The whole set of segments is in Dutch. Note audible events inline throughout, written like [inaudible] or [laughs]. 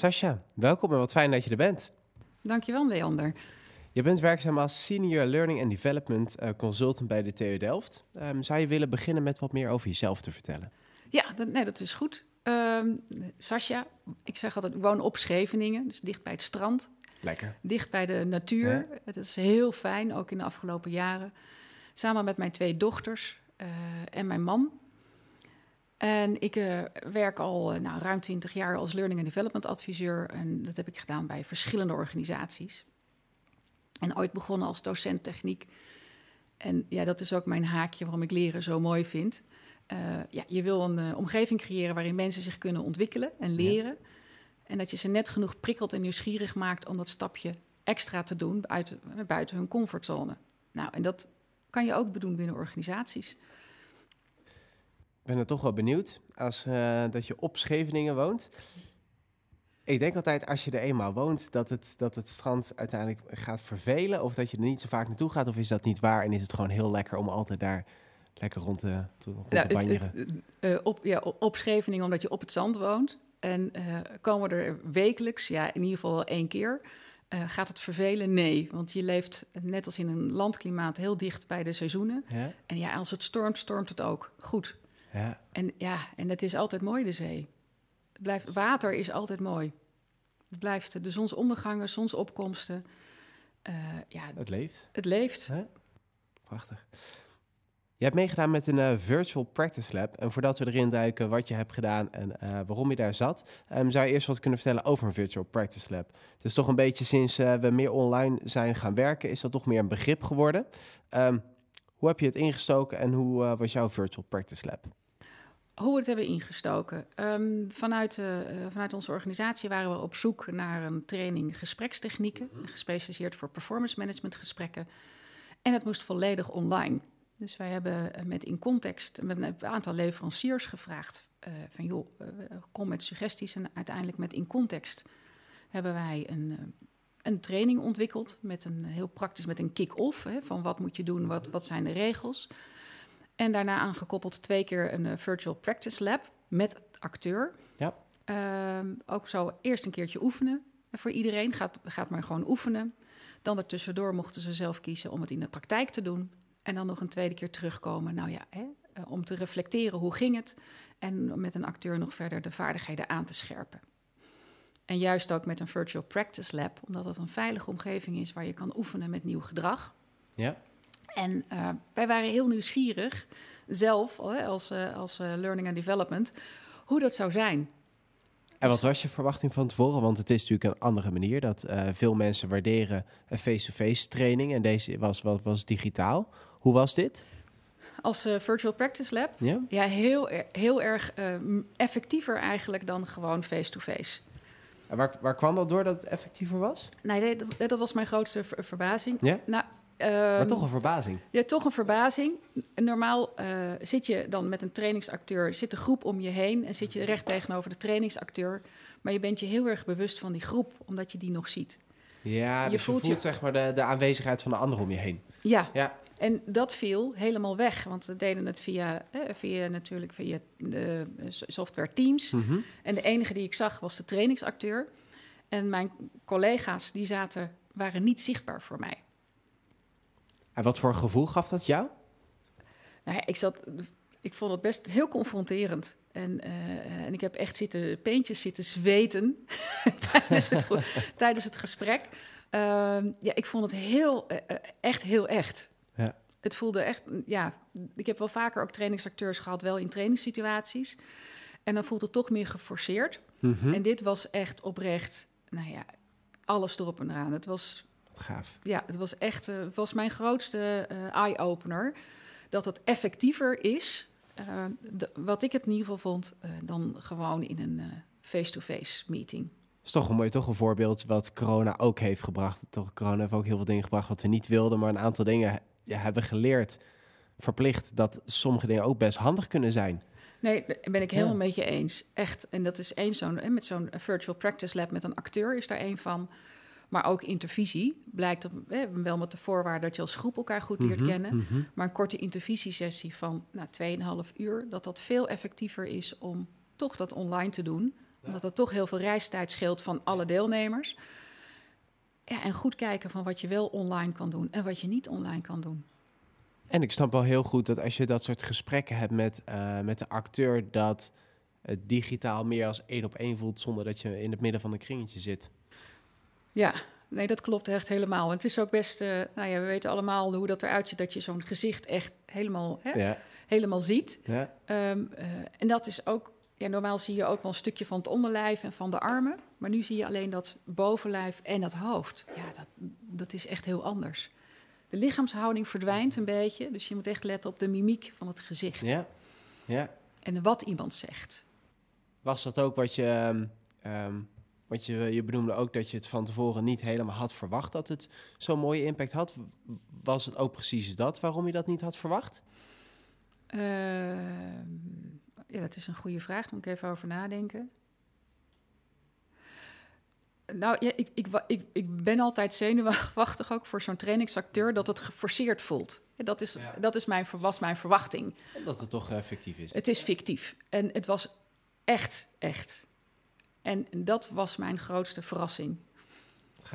Sascha, welkom en wat fijn dat je er bent. Dankjewel, Leander. Je bent werkzaam als Senior Learning and Development eh, Consultant bij de TU Delft. Um, zou je willen beginnen met wat meer over jezelf te vertellen? Ja, dat, nee, dat is goed. Um, Sascha, ik zeg altijd, ik woon op Scheveningen, dus dicht bij het strand. Lekker. Dicht bij de natuur. Het is heel fijn, ook in de afgelopen jaren. Samen met mijn twee dochters uh, en mijn man. En ik uh, werk al uh, nou, ruim 20 jaar als Learning and Development adviseur. En dat heb ik gedaan bij verschillende organisaties. En ooit begonnen als docent techniek. En ja, dat is ook mijn haakje waarom ik leren zo mooi vind. Uh, ja, je wil een omgeving creëren waarin mensen zich kunnen ontwikkelen en leren. Ja. En dat je ze net genoeg prikkelt en nieuwsgierig maakt om dat stapje extra te doen buiten, buiten hun comfortzone. Nou, en dat kan je ook bedoelen binnen organisaties. Ben er toch wel benieuwd, als uh, dat je op Scheveningen woont. Ik denk altijd, als je er eenmaal woont, dat het, dat het strand uiteindelijk gaat vervelen. Of dat je er niet zo vaak naartoe gaat. Of is dat niet waar en is het gewoon heel lekker om altijd daar lekker rond te, te, rond nou, te banjeren? Het, het, uh, op, ja, op Scheveningen, omdat je op het zand woont. En uh, komen er wekelijks, ja, in ieder geval wel één keer... Uh, gaat het vervelen? Nee, want je leeft net als in een landklimaat heel dicht bij de seizoenen. Ja? En ja, als het stormt, stormt het ook. Goed. Ja. En ja, en het is altijd mooi, de zee. Het blijft, water is altijd mooi. Het blijft de zonsondergangen, zonsopkomsten. Uh, ja, het leeft. Het leeft. Prachtig. Je hebt meegedaan met een uh, Virtual Practice Lab. En voordat we erin duiken wat je hebt gedaan en uh, waarom je daar zat, um, zou je eerst wat kunnen vertellen over een Virtual Practice Lab. Dus toch een beetje sinds uh, we meer online zijn gaan werken, is dat toch meer een begrip geworden. Um, hoe heb je het ingestoken en hoe was jouw Virtual Practice Lab? Hoe we het hebben ingestoken. Um, vanuit, uh, vanuit onze organisatie waren we op zoek naar een training gesprekstechnieken, gespecialiseerd voor performance management gesprekken. En het moest volledig online. Dus wij hebben met in context met een aantal leveranciers gevraagd uh, van joh, kom met suggesties en uiteindelijk met in context hebben wij een, een training ontwikkeld met een heel praktisch met een kick-off van wat moet je doen, wat, wat zijn de regels. En daarna aangekoppeld twee keer een uh, virtual practice lab met acteur. Ja. Uh, ook zo eerst een keertje oefenen. Voor iedereen gaat, gaat maar gewoon oefenen. Dan ertussendoor mochten ze zelf kiezen om het in de praktijk te doen. En dan nog een tweede keer terugkomen. Nou ja, hè, uh, om te reflecteren hoe ging het. En met een acteur nog verder de vaardigheden aan te scherpen. En juist ook met een virtual practice lab, omdat het een veilige omgeving is waar je kan oefenen met nieuw gedrag. Ja. En uh, wij waren heel nieuwsgierig, zelf als, uh, als uh, Learning and Development, hoe dat zou zijn. En wat was je verwachting van tevoren? Want het is natuurlijk een andere manier dat veel mensen waarderen een face-to-face training en deze was, was, was digitaal. Hoe was dit? Als virtual practice lab? Ja, ja heel, heel erg effectiever eigenlijk dan gewoon face-to-face. En waar, waar kwam dat door dat het effectiever was? Nee, dat, dat was mijn grootste ver verbazing. Ja? Nou, maar toch een verbazing. Ja, toch een verbazing. Normaal uh, zit je dan met een trainingsacteur, zit de groep om je heen en zit je recht tegenover de trainingsacteur. Maar je bent je heel erg bewust van die groep, omdat je die nog ziet. Ja, je dus voelt je voelt zeg maar de, de aanwezigheid van de ander om je heen. Ja. ja, en dat viel helemaal weg. Want we deden het via, eh, via natuurlijk via de software Teams. Mm -hmm. En de enige die ik zag was de trainingsacteur. En mijn collega's die zaten, waren niet zichtbaar voor mij. En wat voor gevoel gaf dat jou? Nou ik, zat, ik vond het best heel confronterend. En, uh, en ik heb echt zitten, peentjes zitten zweten [laughs] tijdens, het, [laughs] tijdens het gesprek. Uh, ja, ik vond het heel, uh, echt heel echt. Ja. Het voelde echt, ja, ik heb wel vaker ook trainingsacteurs gehad, wel in trainingssituaties. En dan voelt het toch meer geforceerd. Mm -hmm. En dit was echt oprecht, nou ja, alles erop en eraan. Het was gaaf. Ja, het was echt uh, was mijn grootste uh, eye-opener. Dat het effectiever is, de, wat ik het in ieder geval vond, dan gewoon in een face-to-face meeting. Is toch een mooi toch een voorbeeld wat corona ook heeft gebracht. Toch, corona heeft ook heel veel dingen gebracht wat we niet wilden, maar een aantal dingen ja, hebben geleerd, verplicht, dat sommige dingen ook best handig kunnen zijn. Nee, daar ben ik helemaal ja. met je eens. Echt. En dat is één zo'n, met zo'n virtual practice lab met een acteur is daar één van. Maar ook intervisie blijkt eh, wel met de voorwaarde dat je als groep elkaar goed leert Mhm, kennen. mhm. Maar een korte intervisiesessie van nou, 2,5 uur, dat dat veel effectiever is om toch dat online te doen. Omdat dat toch heel veel reistijd scheelt van alle deelnemers. Ja, en goed kijken van wat je wel online kan doen en wat je niet online kan doen. En ik snap wel heel goed dat als je dat soort gesprekken hebt met, uh, met de acteur, dat het digitaal meer als één op één voelt zonder dat je in het midden van een kringetje zit. Ja, nee, dat klopt echt helemaal. En het is ook best, uh, nou ja, we weten allemaal hoe dat eruit ziet, dat je zo'n gezicht echt helemaal, hè, ja. helemaal ziet. Ja. Um, uh, en dat is ook, ja, normaal zie je ook wel een stukje van het onderlijf en van de armen. Maar nu zie je alleen dat bovenlijf en dat hoofd. Ja, dat, dat is echt heel anders. De lichaamshouding verdwijnt een beetje. Dus je moet echt letten op de mimiek van het gezicht. Ja. ja. En wat iemand zegt. Was dat ook wat je. Um, want je, je benoemde ook dat je het van tevoren niet helemaal had verwacht dat het zo'n mooie impact had. Was het ook precies dat waarom je dat niet had verwacht? Uh, ja, dat is een goede vraag. Daar moet ik even over nadenken. Nou ja, ik, ik, ik, ik ben altijd zenuwachtig ook voor zo'n trainingsacteur dat het geforceerd voelt. Dat, is, dat is mijn, was mijn verwachting. Dat het toch effectief is. Het is fictief. En het was echt, echt. En dat was mijn grootste verrassing.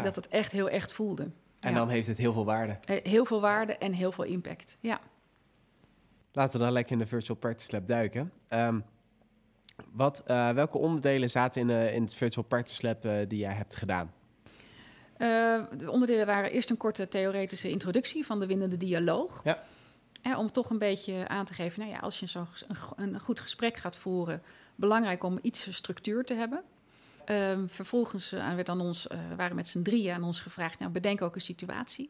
Dat het echt heel echt voelde. En dan heeft het heel veel waarde. Heel veel waarde en heel veel impact, ja. Laten we dan lekker in de Virtual Practice Lab duiken. Um, wat, uh, welke onderdelen zaten in, uh, in het Virtual Practice Lab uh, die jij hebt gedaan? de onderdelen waren eerst een korte theoretische introductie van de winnende dialoog. Ja. om toch een beetje aan te geven, nou ja, als je zo'n een, een, goed gesprek gaat voeren, belangrijk om iets structuur te hebben. Um, vervolgens werd aan ons, we waren met z'n drieën aan ons gevraagd, nou bedenk ook een situatie.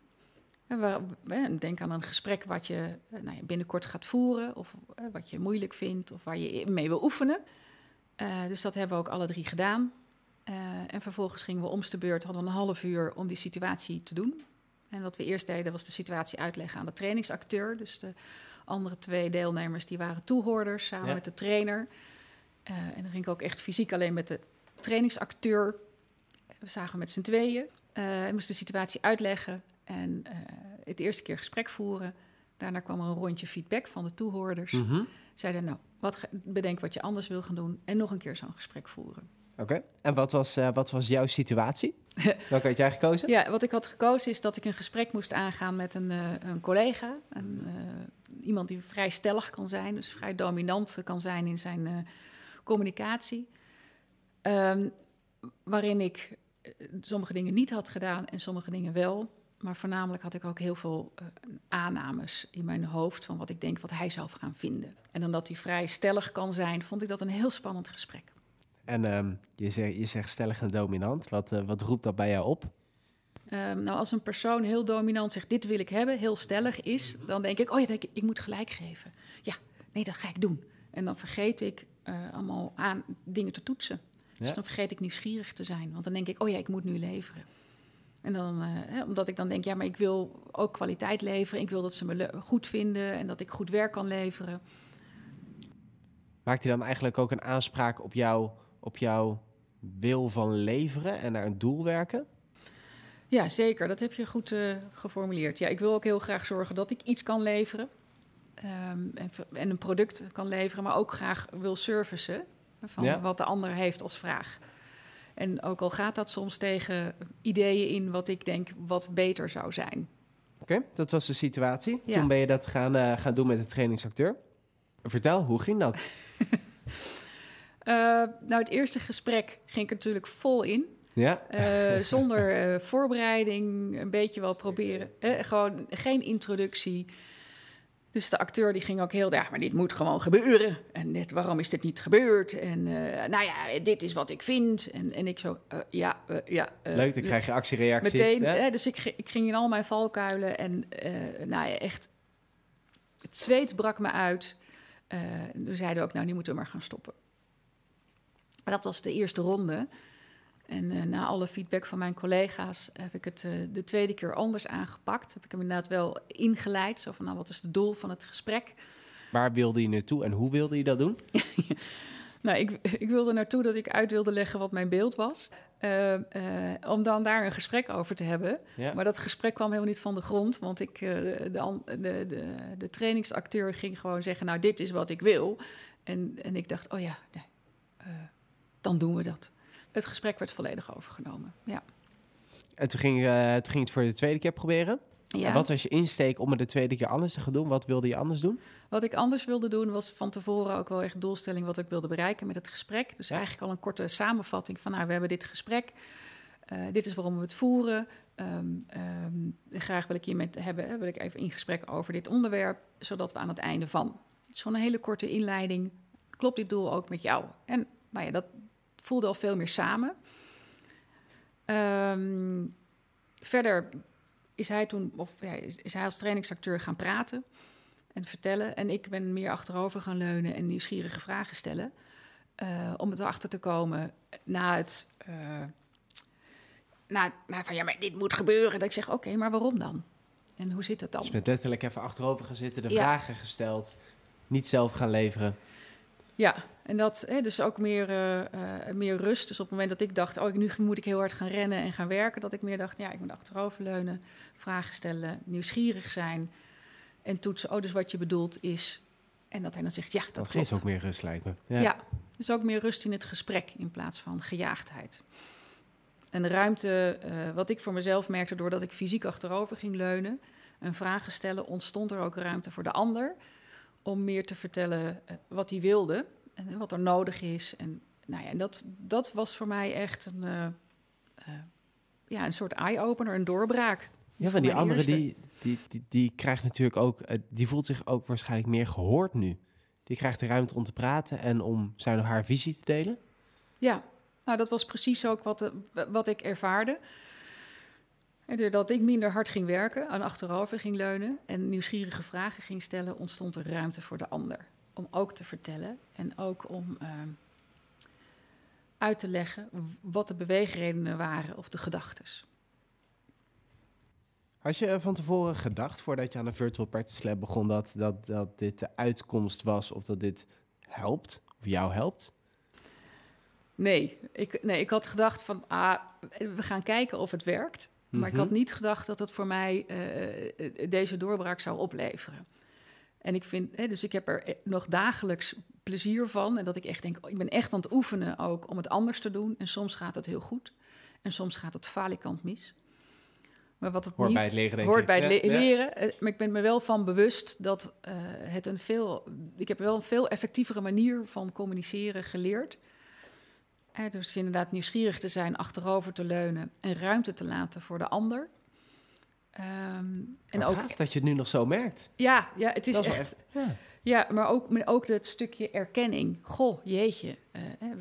Denk aan een gesprek wat je nou ja, binnenkort gaat voeren, of wat je moeilijk vindt, of waar je mee wil oefenen. Uh, dus dat hebben we ook alle drie gedaan. Uh, en vervolgens gingen we omste beurt, hadden we een half uur om die situatie te doen. En wat we eerst deden was de situatie uitleggen aan de trainingsacteur. Dus de andere twee deelnemers die waren toehoorders samen ja. met de trainer. Uh, en dan ging ik ook echt fysiek alleen met de trainingsacteur. We zagen met z'n tweeën. Uh, moesten de situatie uitleggen en uh, het eerste keer gesprek voeren. Daarna kwam er een rondje feedback van de toehoorders. Mm -hmm. Zeiden, nou, wat, bedenk wat je anders wil gaan doen en nog een keer zo'n gesprek voeren. Oké, en wat was, uh, wat was jouw situatie? [laughs] Welke had jij gekozen? Ja, wat ik had gekozen is dat ik een gesprek moest aangaan met een, uh, een collega. Een, uh, iemand die vrij stellig kan zijn, dus vrij dominant kan zijn in zijn communicatie. Um, waarin ik sommige dingen niet had gedaan en sommige dingen wel. Maar voornamelijk had ik ook heel veel uh, aannames in mijn hoofd van wat ik denk wat hij zou gaan vinden. En omdat hij vrij stellig kan zijn, vond ik dat een heel spannend gesprek. En um, je, zegt, je zegt stellig en dominant. Wat, uh, wat roept dat bij jou op? Um, nou, als een persoon heel dominant zegt: Dit wil ik hebben, heel stellig is, dan denk ik: Oh ja, ik, ik moet gelijk geven. Ja, nee, dat ga ik doen. En dan vergeet ik uh, allemaal aan dingen te toetsen. Dus dan vergeet ik nieuwsgierig te zijn. Want dan denk ik: Oh ja, ik moet nu leveren. En dan, uh, omdat ik dan denk, ja, maar ik wil ook kwaliteit leveren. Ik wil dat ze me goed vinden en dat ik goed werk kan leveren. Maakt hij dan eigenlijk ook een aanspraak op, jou, op jouw wil van leveren en naar een doel werken? Ja, zeker. Dat heb je goed uh, geformuleerd. Ja, ik wil ook heel graag zorgen dat ik iets kan leveren. Um, en, en, een product kan leveren, maar ook graag wil servicen van ja. wat de ander heeft als vraag. En ook al gaat dat soms tegen ideeën in wat ik denk wat beter zou zijn. Oké, okay, dat was de situatie. Ja. Toen ben je dat gaan, uh, gaan doen met de trainingsacteur. Vertel, hoe ging dat? uh, [laughs] nou, het eerste gesprek ging ik er natuurlijk vol in. Ja. Uh, zonder voorbereiding, een beetje wel proberen. gewoon geen introductie. Dus de acteur die ging ook heel, ja, maar dit moet gewoon gebeuren. En net, waarom is dit niet gebeurd? En uh, nou ja, dit is wat ik vind. En, en ik zo, uh, ja, uh, ja. Leuk, dan krijg je actiereactie. Meteen, hè? dus ik, ik ging in al mijn valkuilen. En nou ja, echt, het zweet brak me uit. toen zeiden we ook, nou, nu moeten we maar gaan stoppen. Maar dat was de eerste ronde. En uh, na alle feedback van mijn collega's heb ik het uh, de tweede keer anders aangepakt. Heb ik hem inderdaad wel ingeleid. Zo van, nou, wat is het doel van het gesprek? Waar wilde je naartoe en hoe wilde je dat doen? [laughs] nou, ik, ik, wilde naartoe dat ik uit wilde leggen wat mijn beeld was. Uh, om dan daar een gesprek over te hebben. Ja. Maar dat gesprek kwam helemaal niet van de grond. Want ik, de, de, de, de, trainingsacteur ging gewoon zeggen... nou, dit is wat ik wil. En, en ik dacht, oh ja, nee, dan doen we dat. Het gesprek werd volledig overgenomen, ja. En toen ging, uh, toen ging het voor de tweede keer proberen. ja. En wat was je insteek om het de tweede keer anders te gaan doen? Wat wilde je anders doen? Wat ik anders wilde doen was van tevoren ook wel echt doelstelling wat ik wilde bereiken met het gesprek. Dus eigenlijk al een korte samenvatting van nou, we hebben dit gesprek. Uh, dit is waarom we het voeren. Um, um, graag wil ik je met hebben, wil ik even in gesprek over dit onderwerp, zodat we aan het einde van. Zo'n hele korte inleiding. Klopt dit doel ook met jou? En nou ja, dat voelde al veel meer samen. Um, verder is hij toen, of ja, is, is, hij als trainingsacteur gaan praten en vertellen. En ik ben meer achterover gaan leunen en nieuwsgierige vragen stellen. Uh, om het erachter te komen na het. Uh, na, na, van ja, maar dit moet gebeuren. Dat ik zeg, oké, okay, maar waarom dan? En hoe zit het dan? Dus met letterlijk even achterover gaan zitten, de ja. vragen gesteld, niet zelf gaan leveren. Ja, en dat hè, dus ook meer, uh, uh, meer rust. Dus op het moment dat ik dacht, oh, nu moet ik heel hard gaan rennen en gaan werken, dat ik meer dacht, ja, ik moet achteroverleunen, vragen stellen, nieuwsgierig zijn en toetsen. Oh, dus wat je bedoelt is. En dat hij dan zegt, ja, dat, dat klopt. ook meer rust, lijkt me. Ja. ja, dus ook meer rust in het gesprek in plaats van gejaagdheid. En de ruimte, uh, wat ik voor mezelf merkte doordat ik fysiek achterover ging leunen en vragen stellen, ontstond er ook ruimte voor de ander om meer te vertellen uh, wat hij wilde en wat er nodig is. En, nou ja, en dat, dat was voor mij echt een, uh, uh, ja, een soort eye-opener, een doorbraak. Ja, van die andere, die, die, die, die krijgt natuurlijk ook, die voelt zich ook waarschijnlijk meer gehoord nu. Die krijgt de ruimte om te praten en om zijn of haar visie te delen. Ja, nou dat was precies ook wat, wat ik ervaarde. En doordat ik minder hard ging werken, aan achterover ging leunen en nieuwsgierige vragen ging stellen, ontstond er ruimte voor de ander. Om ook te vertellen en ook om uh, uit te leggen wat de beweegredenen waren of de gedachtes. Had je van tevoren gedacht, voordat je aan de Virtual Practice Lab begon, dat, dat, dat dit de uitkomst was of dat dit helpt, of jou helpt? Nee, ik, nee, ik had gedacht van, ah, we gaan kijken of het werkt. Maar ik had niet gedacht dat het voor mij uh, deze doorbraak zou opleveren. En ik vind, hè, dus ik heb er nog dagelijks plezier van. En dat ik echt denk, oh, ik ben echt aan het oefenen ook om het anders te doen. En soms gaat het heel goed. En soms gaat het falikant mis. Maar wat het hoort niet, bij het leren, denk hoort ik. bij het ja, le- leren. Ja. Maar ik ben me wel van bewust dat uh, het een veel... Ik heb wel een veel effectievere manier van communiceren geleerd. Eh, dus inderdaad nieuwsgierig te zijn, achterover te leunen... en ruimte te laten voor de ander... Um, en ook gaaf dat je het nu nog zo merkt. Ja, ja het is dat echt. ja. ja, maar ook, maar ook het stukje erkenning. Goh, jeetje, uh,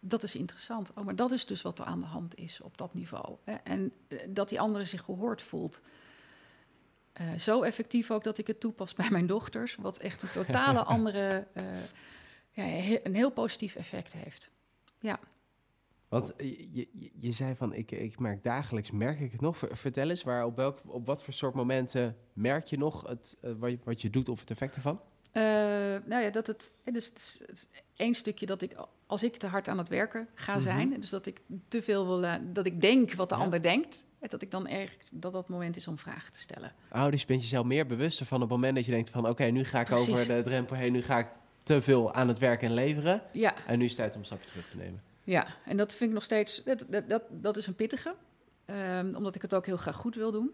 dat is interessant. Oh, maar dat is dus wat er aan de hand is op dat niveau. Hè? En uh, dat die andere zich gehoord voelt. Uh, zo effectief ook dat ik het toepas [laughs] bij mijn dochters. Wat echt een totale [laughs] andere, ja, een heel positief effect heeft. Ja. Want je, je, je, zei van, ik, ik merk dagelijks, merk ik het nog? Vertel eens, waar, op, welk, op wat voor soort momenten merk je nog het, uh, wat, je, wat je doet of het effect ervan? Uh, nou ja, dat het, dus het is, het is één stukje dat ik, als ik te hard aan het werken ga mm-hmm. zijn, dus dat ik te veel wil, uh, dat ik denk wat de ja. ander denkt, dat ik dan erg, dat dat moment is om vragen te stellen. Oh, dus je bent jezelf meer bewust van op het moment dat je denkt van, oké, okay, nu ga ik Precies. over de drempel heen, nu ga ik te veel aan het werken en leveren. Ja. En nu is het tijd om een stapje terug te nemen. Ja, en dat vind ik nog steeds, dat, dat, dat, dat is een pittige. Um, omdat ik het ook heel graag goed wil doen.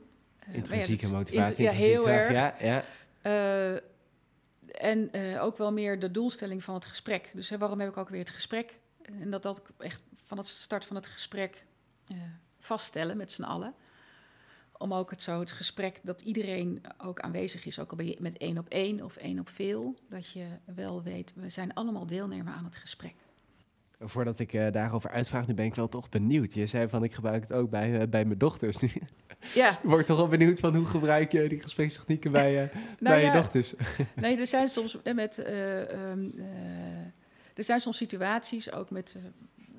Uh, intrinsieke ja, motivatie. ja, heel graag, erg. Ja, ja. Uh, en uh, ook wel meer de doelstelling van het gesprek. Dus hè, waarom heb ik ook weer het gesprek? En dat dat echt van het start van het gesprek vaststellen met z'n allen. Om ook het zo, het gesprek, dat iedereen ook aanwezig is. Ook al ben je met één op één of één op veel. Dat je wel weet, we zijn allemaal deelnemer aan het gesprek. Voordat ik uh, daarover uitvraag, nu ben ik wel toch benieuwd. Je zei van, ik gebruik het ook bij, uh, bij mijn dochters nu. Ja. [laughs] Ik word toch wel benieuwd van, hoe gebruik je die gesprekstechnieken bij, uh, [laughs] nou bij ja, je dochters? [laughs] nee, er zijn soms met... Um, er zijn soms situaties, ook met...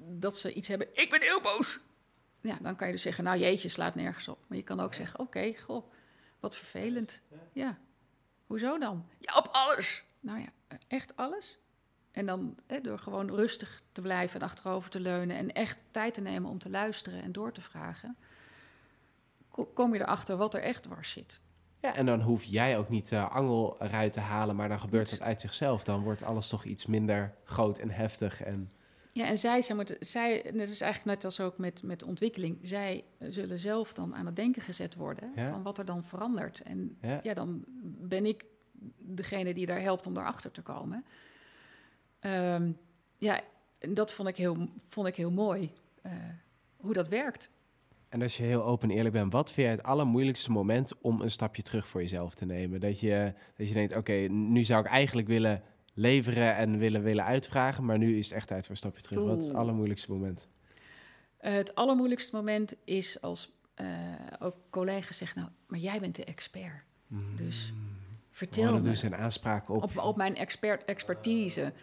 dat ze iets hebben, ik ben heel boos. Ja, dan kan je dus zeggen, nou jeetje, slaat nergens op. Maar je kan ook zeggen, oké, okay, goh, wat vervelend. Ja, hoezo dan? Ja, op alles. Nou ja, echt alles? En dan hè, door gewoon rustig te blijven en achterover te leunen en echt tijd te nemen om te luisteren en door te vragen, kom je erachter wat er echt dwars zit. Ja, en dan hoef jij ook niet uh, angel eruit te halen, maar dan gebeurt dat uit zichzelf. Dan wordt alles toch iets minder groot en heftig. En... Ja, en zij, zij, moeten, zij, dat is eigenlijk net als ook met, met ontwikkeling, zij zullen zelf dan aan het denken gezet worden Ja. van wat er dan verandert. En Ja. ja. dan ben ik degene die daar helpt om daarachter te komen. Ehm, ja, en dat vond ik heel, vond ik heel mooi, eh, hoe dat werkt. En als je heel open en eerlijk bent, wat vind jij het allermoeilijkste moment om een stapje terug voor jezelf te nemen? Dat je, dat je denkt, oké, nu zou ik eigenlijk willen leveren en willen, willen uitvragen, maar nu is het echt tijd voor een stapje terug. Wat is het allermoeilijkste moment? Eh, het allermoeilijkste moment is als eh, ook collega's zeggen, nou, maar jij bent de expert. Dus vertel Oh, me. dan doen ze een aanspraak op. op, op mijn expert, expertise.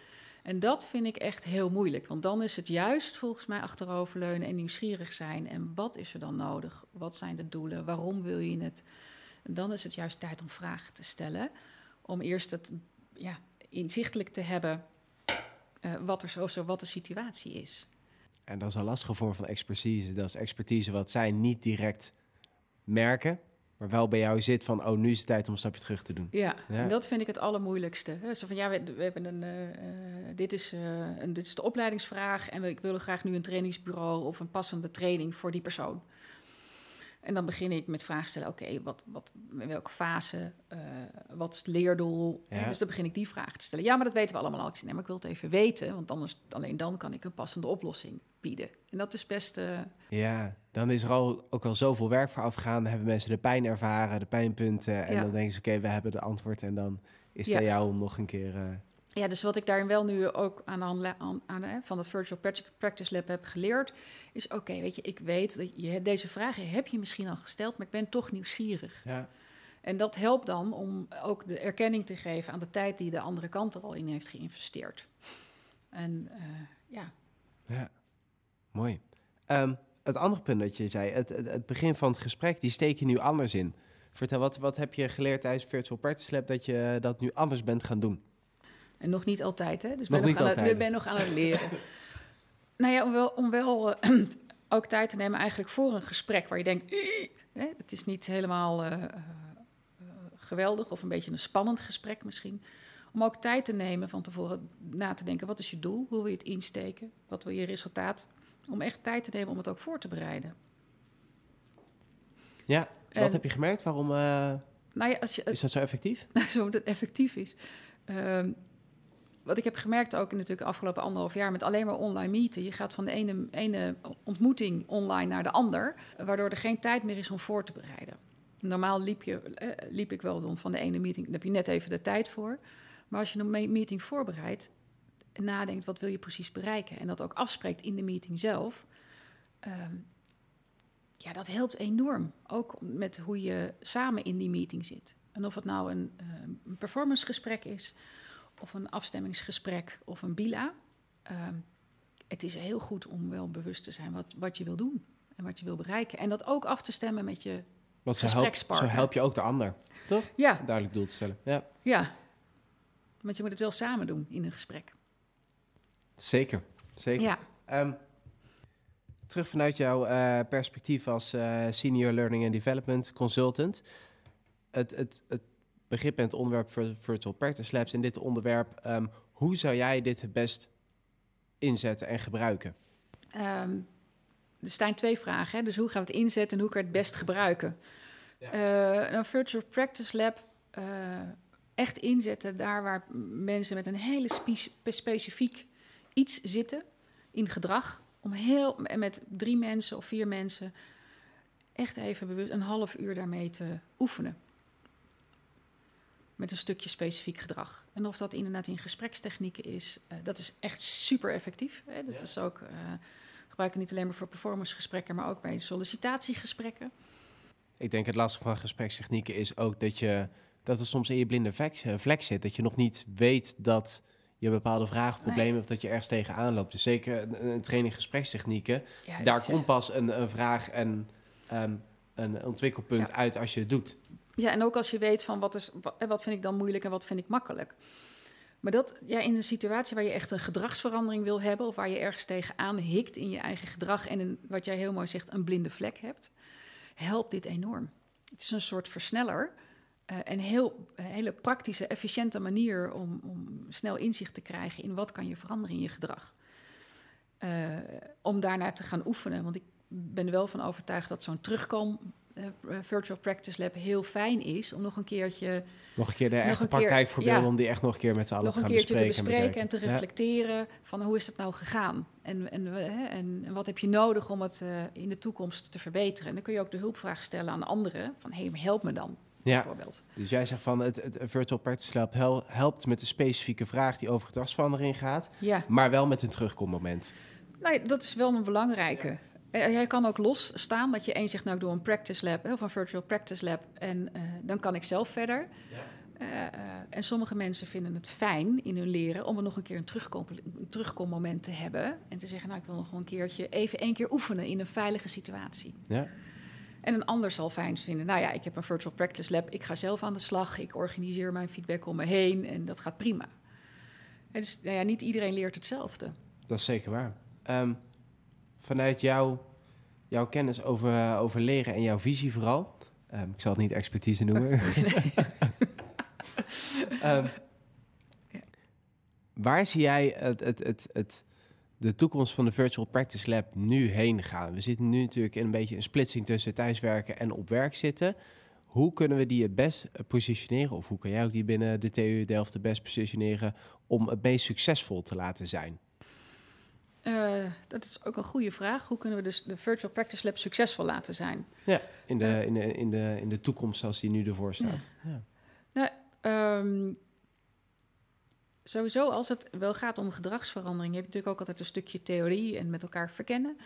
En dat vind ik echt heel moeilijk. Want dan is het juist volgens mij achteroverleunen en nieuwsgierig zijn. En wat is er dan nodig? Wat zijn de doelen? Waarom wil je het? En dan is het juist tijd om vragen te stellen. Om eerst het ja, inzichtelijk te hebben eh, wat, er zo, zo, wat de situatie is. En dat is een lastige vorm van expertise. Dat is expertise wat zij niet direct merken, maar wel bij jou zit van, oh, nu is het tijd om een stapje terug te doen. Ja, Ja. en dat vind ik het allermoeilijkste. hè. Zo van, ja, we, we hebben een, eh, eh, dit, is, eh, een, dit is de opleidingsvraag... en we, ik wil graag nu een trainingsbureau of een passende training voor die persoon. En dan begin ik met vragen stellen, oké, wat, wat, in welke fase, eh, wat is het leerdoel? Ja. Dus dan begin ik die vragen te stellen. Ja, maar dat weten we allemaal al. Ik zeg, nee, maar ik wil het even weten, want anders, alleen dan kan ik een passende oplossing bieden. En dat is best... eh, Ja, dan is er al, ook al zoveel werk voor afgegaan. Dan hebben mensen de pijn ervaren, de pijnpunten. En Ja. dan denken ze, oké, we hebben de antwoord. En dan is het Ja. jou om nog een keer... eh, Ja, dus wat ik daarin wel nu ook aan aan, aan, van het Virtual Practic- Practice Lab heb geleerd, is oké, weet je, ik weet dat je deze vragen heb je misschien al gesteld, maar ik ben toch nieuwsgierig. ja. En dat helpt dan om ook de erkenning te geven aan de tijd die de andere kant er al in heeft geïnvesteerd. En eh, ja, Ja, mooi. Ehm, het andere punt dat je zei, het, het, het begin van het gesprek, die steek je nu anders in. Vertel, wat, wat heb je geleerd tijdens Virtual Practice Lab dat je dat nu anders bent gaan doen? En nog niet altijd, hè? Dus Nog ben nog aan altijd. Het, ben nog aan het leren. [laughs] nou ja, om wel, om wel eh, [clears throat] ook tijd te nemen eigenlijk voor een gesprek waar je denkt, hè, het is niet helemaal eh, eh, geweldig of een beetje een spannend gesprek misschien. Om ook tijd te nemen van tevoren na te denken, wat is je doel? Hoe wil je het insteken? Wat wil je resultaat? Om echt tijd te nemen om het ook voor te bereiden. Ja, wat En- heb je gemerkt? Waarom Nou ja, als je, is dat zo effectief? [laughs] zodat het effectief is. Ehm, wat ik heb gemerkt ook in natuurlijk de afgelopen anderhalf jaar met alleen maar online meeten. Je gaat van de ene, ene ontmoeting online naar de ander, waardoor er geen tijd meer is om voor te bereiden. Normaal liep, je, eh, liep ik wel dan van de ene meeting, daar heb je net even de tijd voor. Maar als je een me- meeting voorbereidt en nadenkt wat wil je precies bereiken en dat ook afspreekt in de meeting zelf, ehm, ja, dat helpt enorm. Ook met hoe je samen in die meeting zit. En of het nou een, eh, een performancegesprek is, of een afstemmingsgesprek of een bila. ehm, het is heel goed om wel bewust te zijn wat, wat je wil doen en wat je wil bereiken. En dat ook af te stemmen met je. Want zo help, zo Gesprekspartner. help je ook de ander. Toch? Ja, duidelijk doel te stellen. Ja, ja. Want je moet het wel samen doen in een gesprek. zeker. zeker. Ja, Ehm, terug vanuit jouw eh, perspectief als eh, Senior Learning and Development Consultant. Het, het, het begrip en het onderwerp vir- Virtual Practice Labs in dit onderwerp. ehm, hoe zou jij dit het best inzetten en gebruiken? Ehm, er staan twee vragen. Hè? Dus hoe gaan we het inzetten en hoe kan het best gebruiken? Ja. Eh, een virtual practice lab eh, echt inzetten daar waar mensen met een hele spe- specifiek iets zitten in gedrag. Om heel en met drie mensen of vier mensen echt even bewust een half uur daarmee te oefenen. Met een stukje specifiek gedrag. En of dat inderdaad in gesprekstechnieken is, eh, dat is echt super effectief. Hè? Dat Ja. is ook eh gebruiken niet alleen maar voor performancegesprekken, maar ook bij sollicitatiegesprekken. Ik denk het lastige van gesprekstechnieken is ook dat, je, dat het soms in je blinde vlek, eh, vlek zit. Dat je nog niet weet dat je bepaalde vragen, problemen of dat je ergens tegenaan loopt. Dus zeker een, een training gesprekstechnieken. Ja, Daar komt pas een, een vraag en ehm, een ontwikkelpunt Ja. uit als je het doet. Ja, en ook als je weet van wat, is, wat, wat vind ik dan moeilijk en wat vind ik makkelijk. Maar dat ja, in een situatie waar je echt een gedragsverandering wil hebben... of waar je ergens tegenaan hikt in je eigen gedrag... en wat jij heel mooi zegt, een blinde vlek hebt... helpt dit enorm. Het is een soort versneller... eh, en heel, een hele praktische, efficiënte manier om, om snel inzicht te krijgen... in wat kan je veranderen in je gedrag. om daarnaar te gaan oefenen. Want ik ben er wel van overtuigd dat zo'n terugkom uh, virtual practice lab heel fijn is om nog een keertje nog een keer de echte praktijkvoorbeelden ja, om die echt nog een keer met z'n allen te gaan bespreken. Nog een keertje te bespreken en, te reflecteren van hoe is het nou gegaan en, en, en, en wat heb je nodig om het uh, in de toekomst te verbeteren. En dan kun je ook de hulpvraag stellen aan anderen van hé, hey, help me dan. Ja, bijvoorbeeld. dus jij zegt van het, het Virtual Practice Lab helpt met de specifieke vraag die over gedragsverandering gaat, ja. maar wel met een terugkommoment. Nee, dat is wel een belangrijke. Uh, jij kan ook los staan dat je één zegt, nou ik doe een practice lab of een virtual practice lab en uh, dan kan ik zelf verder. Ja. Uh, en sommige mensen vinden het fijn in hun leren om er nog een keer een, terugkom, een terugkommoment te hebben en te zeggen, nou ik wil nog een keertje even één keer oefenen in een veilige situatie. Ja. En een ander zal fijn vinden, nou ja, ik heb een virtual practice lab, ik ga zelf aan de slag, ik organiseer mijn feedback om me heen en dat gaat prima. dus nou ja, niet iedereen leert hetzelfde. Dat is zeker waar. Um, vanuit jouw, jouw kennis over, over leren en jouw visie vooral. Um, ik zal het niet expertise noemen. [laughs] um, [laughs] waar zie jij het, het, het, het, de toekomst van de Virtual Practice Lab nu heen gaan? We zitten nu natuurlijk in een beetje een splitsing tussen thuiswerken en op werk zitten. Hoe kunnen we die het best positioneren? Of hoe kan jij ook die binnen de TU Delft het best positioneren om het meest succesvol te laten zijn? Uh, dat is ook een goede vraag. Hoe kunnen we dus de Virtual Practice Lab succesvol laten zijn? Ja, in de, in de, in de, in de toekomst zoals die nu ervoor staat. Ja. Nou, um, sowieso, als het wel gaat om gedragsverandering, heb je natuurlijk ook altijd een stukje theorie en met elkaar verkennen.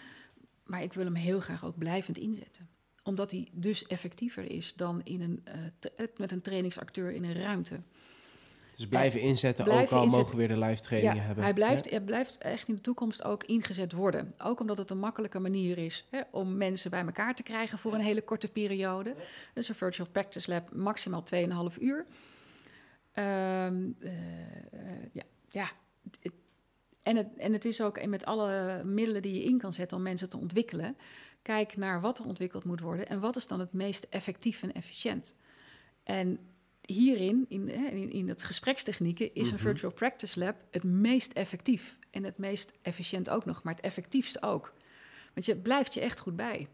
Maar ik wil hem heel graag ook blijvend inzetten omdat hij dus effectiever is dan in een, uh, met een trainingsacteur in een ruimte. Dus blijven inzetten, ook al mogen we weer de live trainingen hebben. Hij blijft, hij blijft echt in de toekomst ook ingezet worden. Ook omdat het een makkelijke manier is hè, om mensen bij elkaar te krijgen voor een hele korte periode. Dus een virtual practice lab maximaal 2,5 uur. Um, uh, ja, ja. En het, en het is ook met alle middelen die je in kan zetten om mensen te ontwikkelen. Kijk naar wat er ontwikkeld moet worden en wat is dan het meest effectief en efficiënt. En hierin, in, in, in het gesprekstechnieken, is een mhm. virtual practice lab het meest effectief. En het meest efficiënt ook nog, maar het effectiefst ook. Want je blijft je echt goed bij.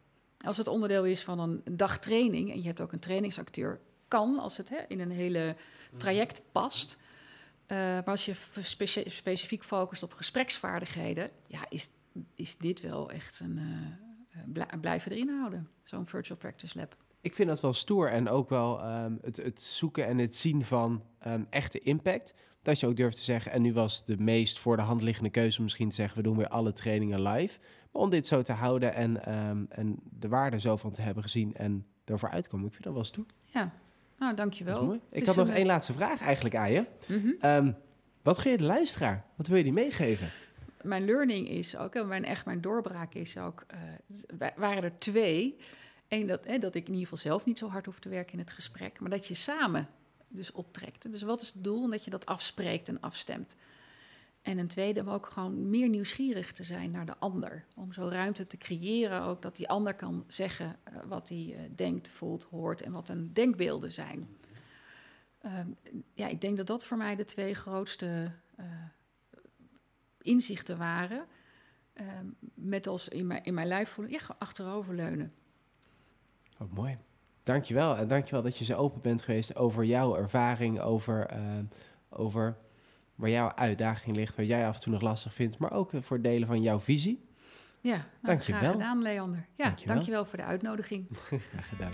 Als het onderdeel is van een dag training en je hebt ook een trainingsacteur, kan als het hè, in een hele traject past. Uh, maar als je specifiek focust op gespreksvaardigheden, ja, is, is dit wel echt een uh, blijven erin houden, zo'n virtual practice lab ik vind dat wel stoer en ook wel ehm, het, het, zoeken en het zien van ehm, echte impact. Dat je ook durft te zeggen, en nu was de meest voor de hand liggende keuze misschien te zeggen, we doen weer alle trainingen live. Maar om dit zo te houden en, um, en de waarde zo van te hebben gezien en ervoor uitkomen, ik vind dat wel stoer. Ja, nou dankjewel. Ik had nog één laatste vraag eigenlijk aan je. Mhm. wat ga je de luisteraar? Wat wil je die meegeven? Mijn learning is ook, en mijn, echt mijn doorbraak is ook, uh, waren er twee. Eén, dat, dat ik in ieder geval zelf niet zo hard hoef te werken in het gesprek, maar dat je samen dus optrekt. Dus wat is het doel? Dat je dat afspreekt en afstemt. En een tweede, om ook gewoon meer nieuwsgierig te zijn naar de ander. Om zo ruimte te creëren, ook dat die ander kan zeggen uh, wat hij uh, denkt, voelt, hoort en wat een denkbeelden zijn. Uh, ja, ik denk dat dat voor mij de twee grootste uh, inzichten waren. Ehm, met als in mijn, in mijn lijf voelen, ja, achteroverleunen. Ook mooi. Dankjewel. En dankjewel dat je zo open bent geweest over jouw ervaring, over, uh, over waar jouw uitdaging ligt, wat jij af en toe nog lastig vindt, maar ook voor delen van jouw visie. Ja, nou, dankjewel. graag gedaan, Leander. Ja, dankjewel. dankjewel voor de uitnodiging. [laughs] graag gedaan.